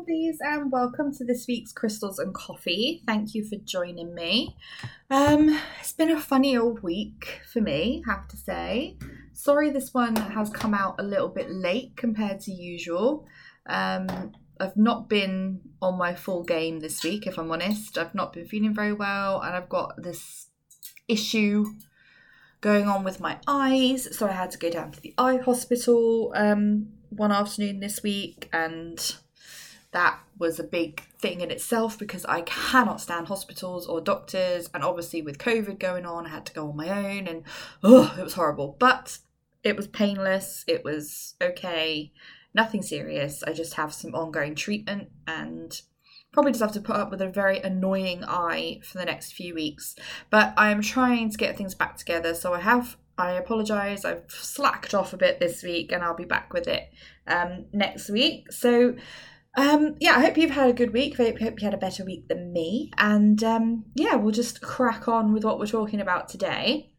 Abbies, and welcome to this week's Crystals and Coffee. Thank you for joining me. Um, it's been a funny old week for me, have to say. Sorry, this one has come out a little bit late compared to usual. Um, I've not been on my full game this week, if I'm honest. I've not been feeling very well, and I've got this issue going on with my eyes, so I had to go down to the eye hospital um, one afternoon this week, and that was a big thing in itself because I cannot stand hospitals or doctors, and obviously with COVID going on, I had to go on my own, and oh, it was horrible. But it was painless. It was okay. Nothing serious. I just have some ongoing treatment and probably just have to put up with a very annoying eye for the next few weeks. But I am trying to get things back together. So I have, I apologise, I've slacked off a bit this week and I'll be back with it um, next week. So, um, yeah, I hope you've had a good week. I hope, you had a better week than me. And um, yeah, we'll just crack on with what we're talking about today.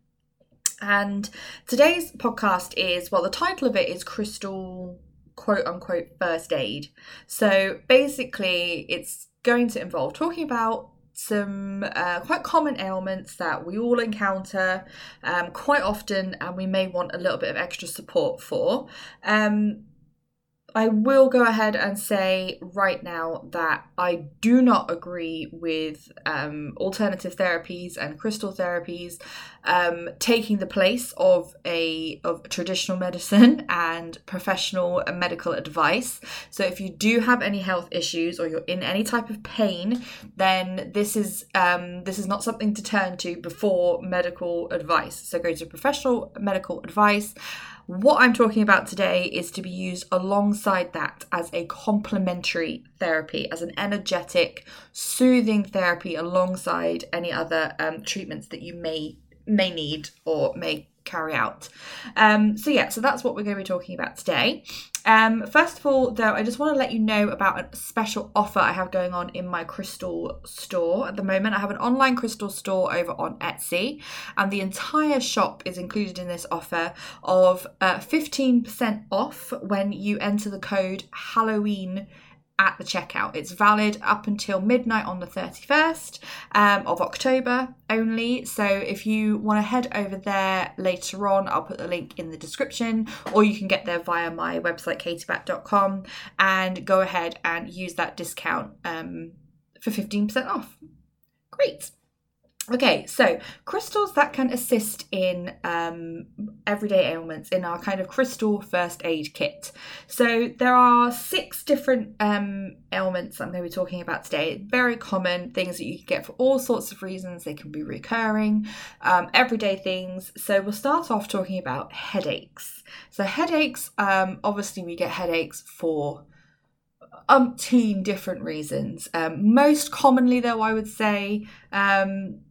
And today's podcast is well, the title of it is Crystal quote unquote first aid. So basically, it's going to involve talking about some uh, quite common ailments that we all encounter um, quite often and we may want a little bit of extra support for. Um, I will go ahead and say right now that I do not agree with um, alternative therapies and crystal therapies um, taking the place of a of traditional medicine and professional medical advice. So if you do have any health issues or you're in any type of pain, then this is um, this is not something to turn to before medical advice. So go to professional medical advice. What I'm talking about today is to be used alongside that as a complementary therapy, as an energetic, soothing therapy alongside any other um, treatments that you may may need or may carry out. Um, so yeah, so that's what we're going to be talking about today. Um, first of all, though, I just want to let you know about a special offer I have going on in my crystal store at the moment. I have an online crystal store over on Etsy, and the entire shop is included in this offer of uh, 15% off when you enter the code Halloween at the checkout. It's valid up until midnight on the 31st um, of October only. So if you want to head over there later on, I'll put the link in the description, or you can get there via my website, katiebat.com, and go ahead and use that discount um, for 15% off. Great. Okay, so crystals that can assist in um, everyday ailments in our kind of crystal first aid kit. So there are six different um, ailments I'm going to be talking about today. Very common things that you can get for all sorts of reasons. They can be recurring, um, everyday things. So we'll start off talking about headaches. So headaches, um, obviously we get headaches for umpteen different reasons. Um, most commonly, though, I would say um,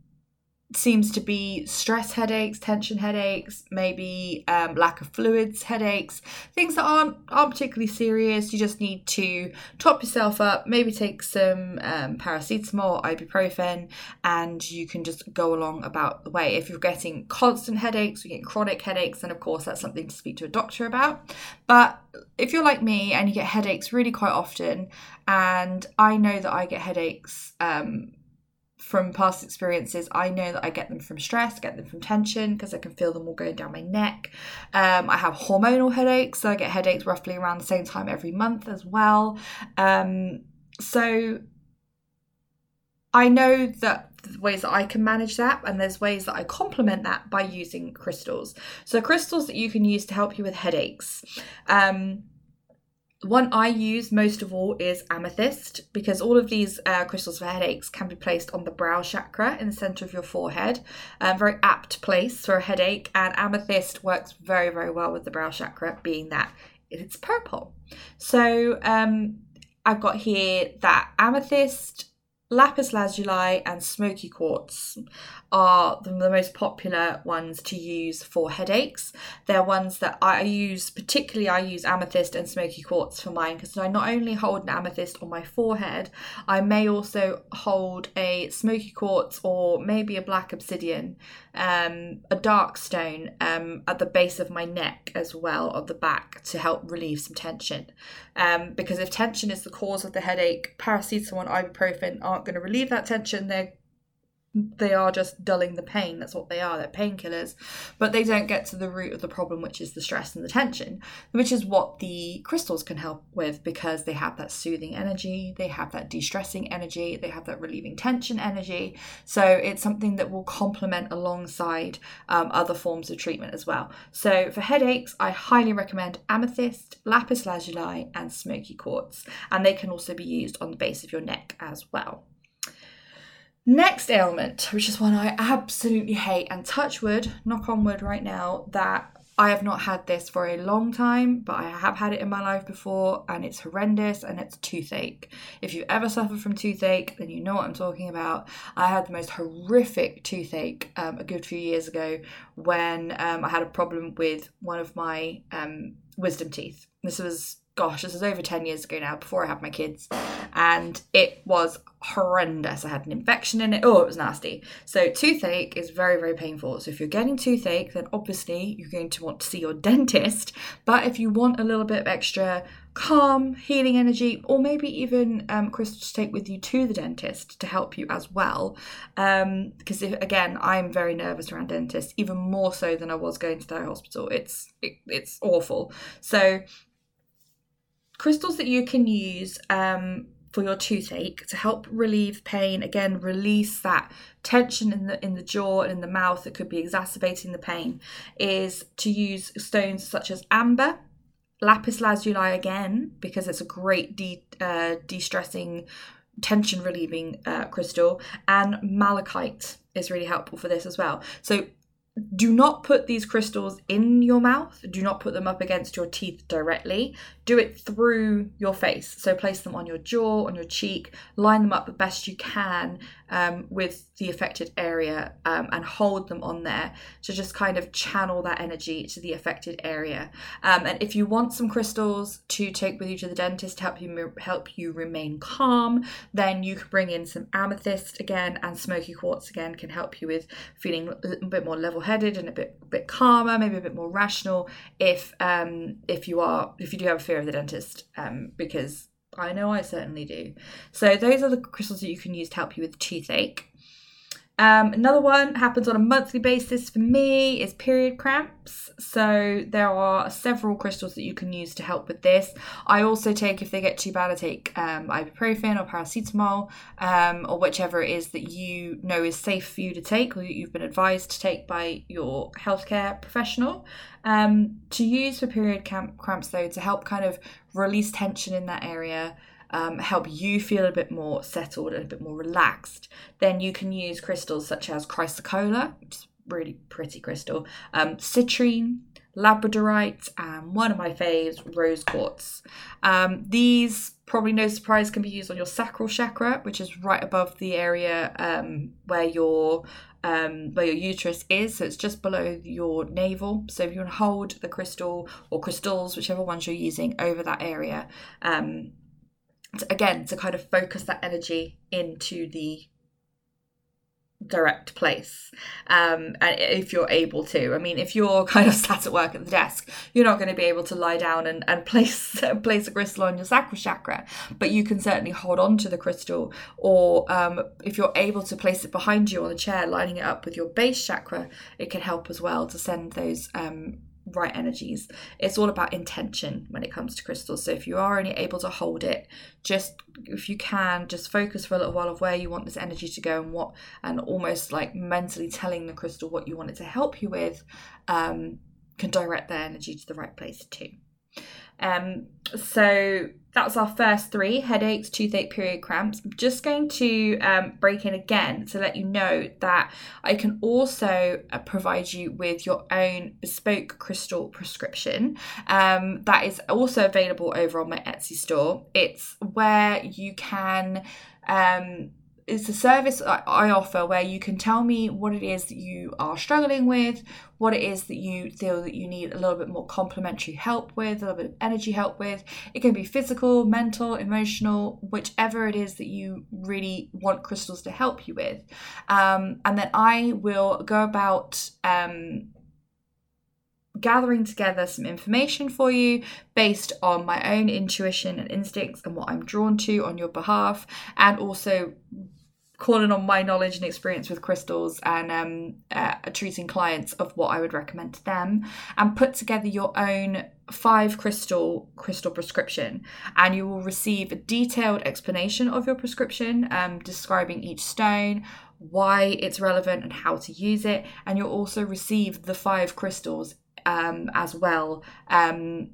seems to be stress headaches, tension headaches, maybe um, lack of fluids headaches, things that aren't aren't particularly serious. You just need to top yourself up, maybe take some um, paracetamol, ibuprofen, and you can just go along about the way. If you're getting constant headaches, you're getting chronic headaches, then of course that's something to speak to a doctor about. But if you're like me and you get headaches really quite often, and I know that I get headaches. Um, from past experiences, I know that I get them from stress, get them from tension because I can feel them all going down my neck. Um, I have hormonal headaches, so I get headaches roughly around the same time every month as well. Um, so I know that the ways that I can manage that, and there's ways that I complement that by using crystals. So, crystals that you can use to help you with headaches. Um, one I use most of all is amethyst because all of these uh, crystals for headaches can be placed on the brow chakra in the center of your forehead. Um, very apt place for a headache, and amethyst works very, very well with the brow chakra, being that it's purple. So um, I've got here that amethyst, lapis lazuli and smoky quartz are the, the, most popular ones to use for headaches. They're ones that I use, particularly I use amethyst and smoky quartz for mine because I not only hold an amethyst on my forehead, I may also hold a smoky quartz or maybe a black obsidian, um, a dark stone um, at the base of my neck as well, of the back to help relieve some tension. Um, because if tension is the cause of the headache, paracetamol and ibuprofen aren't going to relieve that tension. They're they are just dulling the pain. That's what they are. They're painkillers, but they don't get to the root of the problem, which is the stress and the tension, which is what the crystals can help with because they have that soothing energy, they have that de stressing energy, they have that relieving tension energy. So it's something that will complement alongside um, other forms of treatment as well. So for headaches, I highly recommend amethyst, lapis lazuli, and smoky quartz, and they can also be used on the base of your neck as well. Next ailment, which is one I absolutely hate, and touch wood, knock on wood right now, that I have not had this for a long time, but I have had it in my life before, and it's horrendous, and it's toothache. If you ever suffer from toothache, then you know what I'm talking about. I had the most horrific toothache um, a good few years ago when um, I had a problem with one of my um, wisdom teeth. This was gosh, this is over 10 years ago now, before I had my kids. And it was horrendous. I had an infection in it. Oh, it was nasty. So, toothache is very, very painful. So, if you're getting toothache, then obviously you're going to want to see your dentist. But if you want a little bit of extra calm, healing energy, or maybe even um, crystals to take with you to the dentist to help you as well. Um, because again, I'm very nervous around dentists, even more so than I was going to the hospital. It's it, it's awful. So crystals that you can use um, for your toothache to help relieve pain again release that tension in the in the jaw and in the mouth that could be exacerbating the pain is to use stones such as amber lapis lazuli again because it's a great de uh, de-stressing tension relieving uh, crystal and malachite is really helpful for this as well. So do not put these crystals in your mouth. Do not put them up against your teeth directly. Do it through your face. So place them on your jaw, on your cheek, line them up the best you can um, with the affected area um, and hold them on there to just kind of channel that energy to the affected area. Um, and if you want some crystals to take with you to the dentist to help you help you remain calm, then you can bring in some amethyst again and smoky quartz again can help you with feeling a bit more level-headed and a bit bit calmer, maybe a bit more rational if um, if you are if you do have a fear of the dentist um, because I know I certainly do. So those are the crystals that you can use to help you with toothache. Um, another one happens on a monthly basis for me is period cramps. So there are several crystals that you can use to help with this. I also take, if they get too bad, I take um, ibuprofen or paracetamol um, or whichever it is that you know is safe for you to take or you've been advised to take by your healthcare professional. Um, to use for period cramps though, to help kind of release tension in that area um, help you feel a bit more settled and a bit more relaxed, then you can use crystals such as chrysocolla, which is really pretty crystal, um, citrine, labradorite, and one of my faves, rose quartz. Um, these, probably no surprise, can be used on your sacral chakra, which is right above the area um, where your um, where your uterus is. So it's just below your navel. So if you want to hold the crystal or crystals, whichever ones you're using, over that area, um, to, again to kind of focus that energy into the direct place um and if you're able to. I mean if you're kind of sat at work at the desk you're not going to be able to lie down and, and place place a crystal on your sacral chakra but you can certainly hold on to the crystal or um, if you're able to place it behind you on the chair lining it up with your base chakra it can help as well to send those um, right energies. It's all about intention when it comes to crystals. So if you are only able to hold it, just if you can, just focus for a little while of where you want this energy to go and what, and almost like mentally telling the crystal what you want it to help you with, um, can direct their energy to the right place too. Um, so that's our first three headaches, toothache, period cramps. I'm just going to um, break in again to let you know that I can also uh, provide you with your own bespoke crystal prescription. Um, that is also available over on my Etsy store. It's where you can. Um, it's a service I offer where you can tell me what it is that you are struggling with, what it is that you feel that you need a little bit more complementary help with, a little bit of energy help with. It can be physical, mental, emotional, whichever it is that you really want crystals to help you with. Um, and then I will go about um, gathering together some information for you based on my own intuition and instincts and what I'm drawn to on your behalf, and also calling on my knowledge and experience with crystals and um, uh, treating clients of what I would recommend to them, and put together your own five crystal crystal prescription. And you will receive a detailed explanation of your prescription um, describing each stone why it's relevant and how to use it. And you'll also receive the five crystals um, as well um,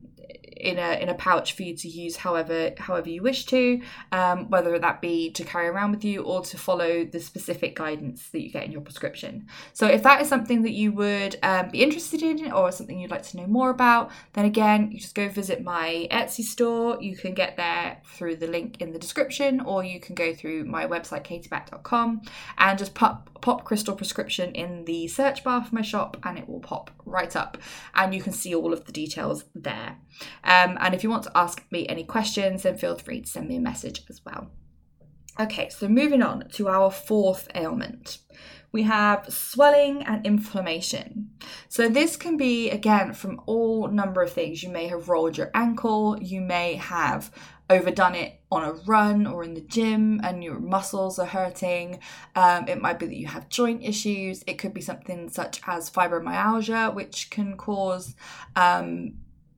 in a in a pouch for you to use however however you wish to, um, whether that be to carry around with you or to follow the specific guidance that you get in your prescription. So if that is something that you would um, be interested in or something you'd like to know more about, then again you just go visit my Etsy store. You can get there through the link in the description, or you can go through my website katieback.com and just pop pop crystal prescription in the search bar for my shop, and it will pop right up, and you can see all of the details there. Um, and if you want to ask me any questions, then feel free to send me a message as well. Okay, so moving on to our fourth ailment. We have swelling and inflammation. So, this can be again from all number of things. You may have rolled your ankle, you may have overdone it on a run or in the gym and your muscles are hurting. Um, it might be that you have joint issues. It could be something such as fibromyalgia, which can cause um,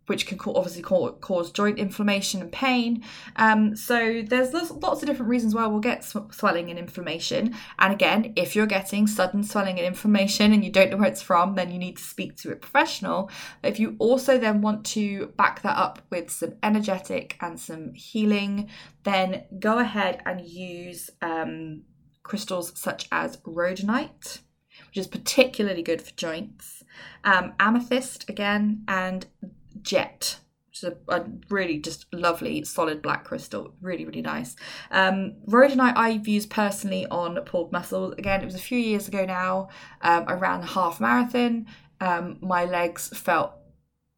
which can obviously cause joint inflammation and pain. Um, so there's lots of different reasons why we'll get swelling and inflammation. And again, if you're getting sudden swelling and inflammation and you don't know where it's from, then you need to speak to a professional. If you also then want to back that up with some energetic and some healing, then go ahead and use um, crystals such as rhodonite which is particularly good for joints. Um, amethyst again, and Jet, which is a, a, really just lovely solid black crystal really really nice. Um rhodonite i've used personally on pulled muscles again it was a few years ago now um, i ran a half marathon. Um, my legs felt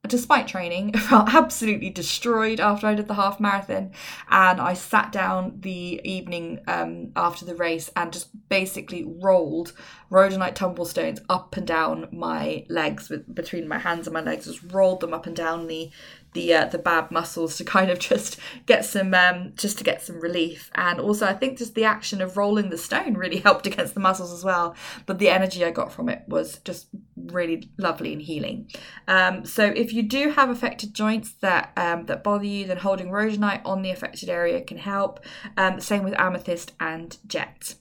despite training, I felt absolutely destroyed after I did the half marathon. And I sat down the evening um, after the race and just basically rolled rhodonite tumblestones up and down my legs with between my hands and my legs just rolled them up and down the the uh, the bad muscles to kind of just get some um, just to get some relief. And also I think just the action of rolling the stone really helped against the muscles as well. But the energy I got from it was just really lovely and healing. Um, so if you do have affected joints that um, that bother you then holding rhodonite on the affected area can help. Um, same with amethyst and jet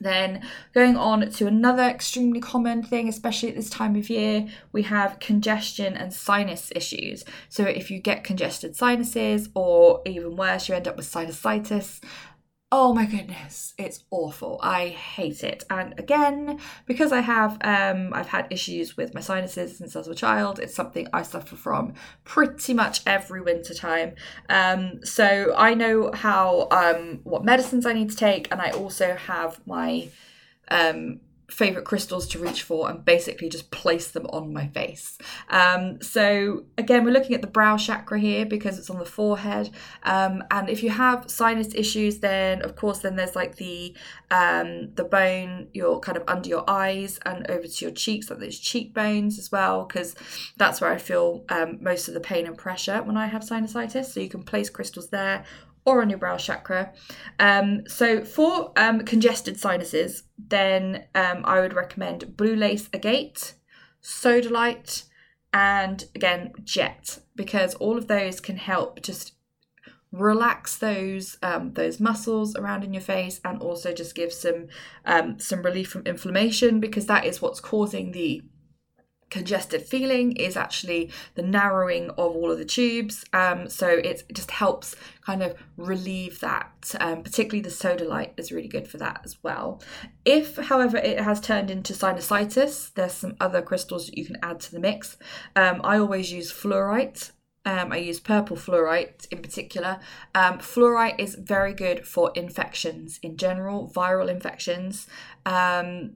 then going on to another extremely common thing, especially at this time of year, we have congestion and sinus issues. So if you get congested sinuses, or even worse, you end up with sinusitis, Oh my goodness, it's awful. I hate it. And again, because I have um I've had issues with my sinuses since I was a child, it's something I suffer from pretty much every winter time. Um so I know how um what medicines I need to take and I also have my um favorite crystals to reach for and basically just place them on my face. Um, so again, we're looking at the brow chakra here because it's on the forehead. Um, and if you have sinus issues, then of course, then there's like the um, the bone, your kind of under your eyes and over to your cheeks, like those cheekbones as well, because that's where I feel um, most of the pain and pressure when I have sinusitis. So you can place crystals there or on your brow chakra. Um, so for um, congested sinuses, then um, I would recommend blue lace agate, sodalite, and again jet because all of those can help just relax those um, those muscles around in your face and also just give some um, some relief from inflammation because that is what's causing the congested feeling is actually the narrowing of all of the tubes. Um, so it just helps kind of relieve that. Um, particularly the sodalite is really good for that as well. If, however, it has turned into sinusitis, there's some other crystals that you can add to the mix. Um, I always use fluorite Um, I use purple fluorite in particular. Um, fluorite is very good for infections in general, viral infections. Um,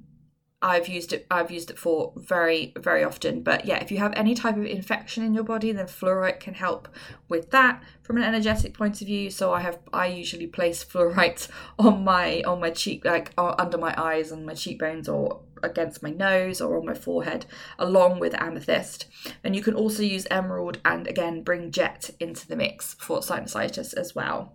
I've used it. I've used it for very, very often. But yeah, if you have any type of infection in your body, then fluorite can help with that from an energetic point of view. So I have. I usually place fluorite on my on my cheek, like under my eyes and my cheekbones, or against my nose or on my forehead, along with amethyst. And you can also use emerald and again bring jet into the mix for sinusitis as well.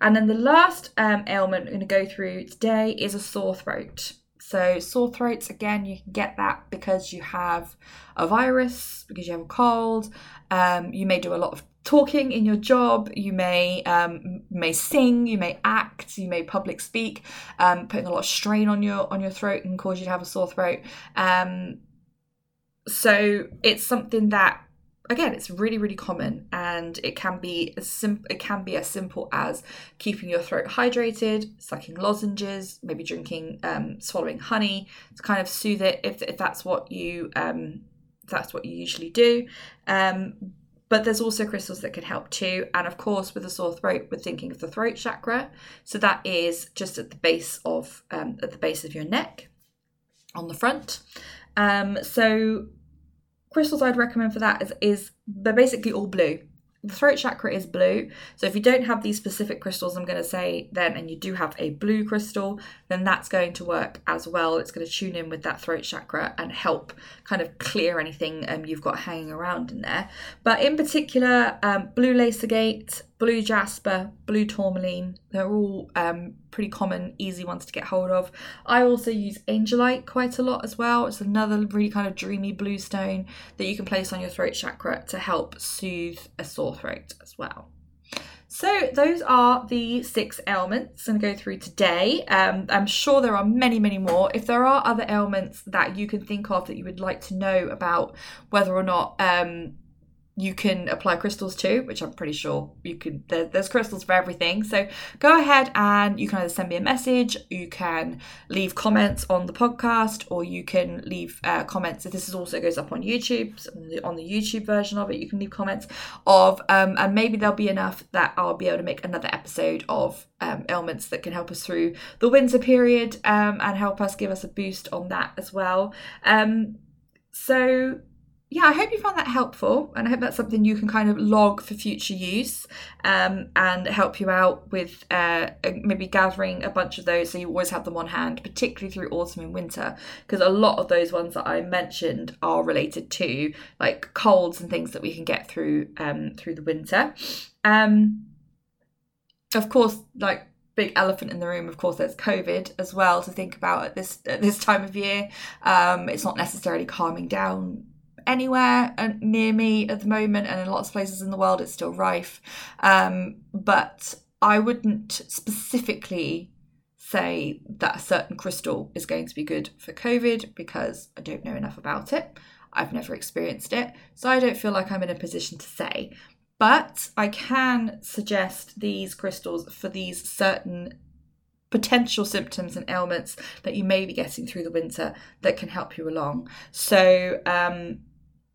And then the last um, ailment I'm going to go through today is a sore throat. So, sore throats, again, you can get that because you have a virus, because you have a cold. Um, you may do a lot of talking in your job. You may um, may sing. You may act. You may public speak, um, putting a lot of strain on your on your throat and cause you to have a sore throat. Um, so it's something that again it's really really common and it can be as sim- it can be as simple as keeping your throat hydrated sucking lozenges maybe drinking um, swallowing honey to kind of soothe it if, if that's what you um, that's what you usually do. Um, but there's also crystals that can help too and of course with a sore throat we're thinking of the throat chakra. So that is just at the base of um, at the base of your neck on the front. Um, so crystals I'd recommend for that is, is they're basically all blue. The throat chakra is blue. So if you don't have these specific crystals, I'm going to say then, and you do have a blue crystal, then that's going to work as well. It's going to tune in with that throat chakra and help kind of clear anything um, you've got hanging around in there. But in particular, um, blue lace agate, blue jasper, blue tourmaline, they're all um, pretty common, easy ones to get hold of. I also use angelite quite a lot as well. It's another really kind of dreamy blue stone that you can place on your throat chakra to help soothe a sore throat as well. So those are the six ailments I'm going to go through today. Um, I'm sure there are many, many more. If there are other ailments that you can think of that you would like to know about whether or not um, you can apply crystals to, which I'm pretty sure you can. There, there's crystals for everything. So go ahead and you can either send me a message, you can leave comments on the podcast, or you can leave uh, comments. If this is also goes up on YouTube, so on, the, on the YouTube version of it, you can leave comments of, um, and maybe there'll be enough that I'll be able to make another episode of um, ailments that can help us through the winter period um, and help us give us a boost on that as well. Um, so yeah, I hope you found that helpful, and I hope that's something you can kind of log for future use um, and help you out with uh, maybe gathering a bunch of those so you always have them on hand, particularly through autumn and winter, because a lot of those ones that I mentioned are related to like colds and things that we can get through um, through the winter. Um, of course, like big elephant in the room of course there's covid as well to think about at this at this time of year um, it's not necessarily calming down anywhere uh, near me at the moment, and in lots of places in the world, it's still rife. Um, but I wouldn't specifically say that a certain crystal is going to be good for COVID because I don't know enough about it. I've never experienced it, so I don't feel like I'm in a position to say. But I can suggest these crystals for these certain potential symptoms and ailments that you may be getting through the winter that can help you along. So, um,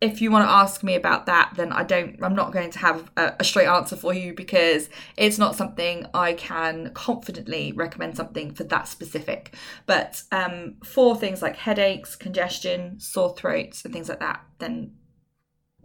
if you want to ask me about that, then I don't, I'm not going to have a, a, straight answer for you because it's not something I can confidently recommend something for that specific. But um, for things like headaches, congestion, sore throats, and things like that, then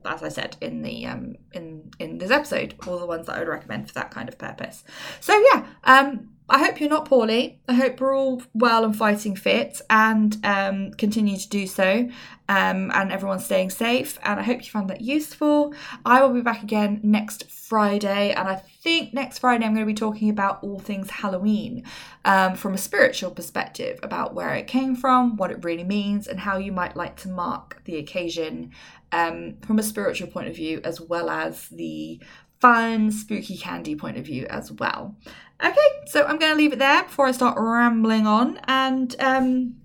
as I said in the um, in in this episode, all the ones that I would recommend for that kind of purpose. So yeah, um, I hope you're not poorly. I hope we're all well and fighting fit and um, continue to do so. Um, and everyone's staying safe. And I hope you found that useful. I will be back again next Friday. And I think next Friday I'm going to be talking about all things Halloween um, from a spiritual perspective about where it came from, what it really means, and how you might like to mark the occasion um, from a spiritual point of view, as well as the fun, spooky candy point of view as well. Okay, so I'm going to leave it there before I start rambling on. And um,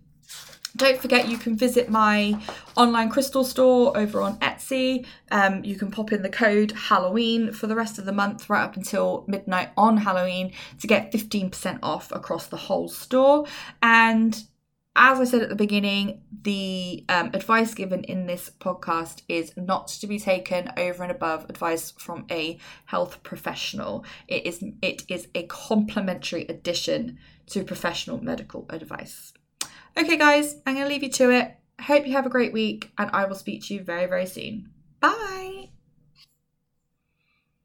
don't forget you can visit my online crystal store over on Etsy. Um, you can pop in the code Halloween for the rest of the month, right up until midnight on Halloween, to get 15% off across the whole store. And as I said at the beginning, the um, advice given in this podcast is not to be taken over and above advice from a health professional. It is it is a complementary addition to professional medical advice. Okay, guys, I'm going to leave you to it. Hope you have a great week, and I will speak to you very, very soon. Bye.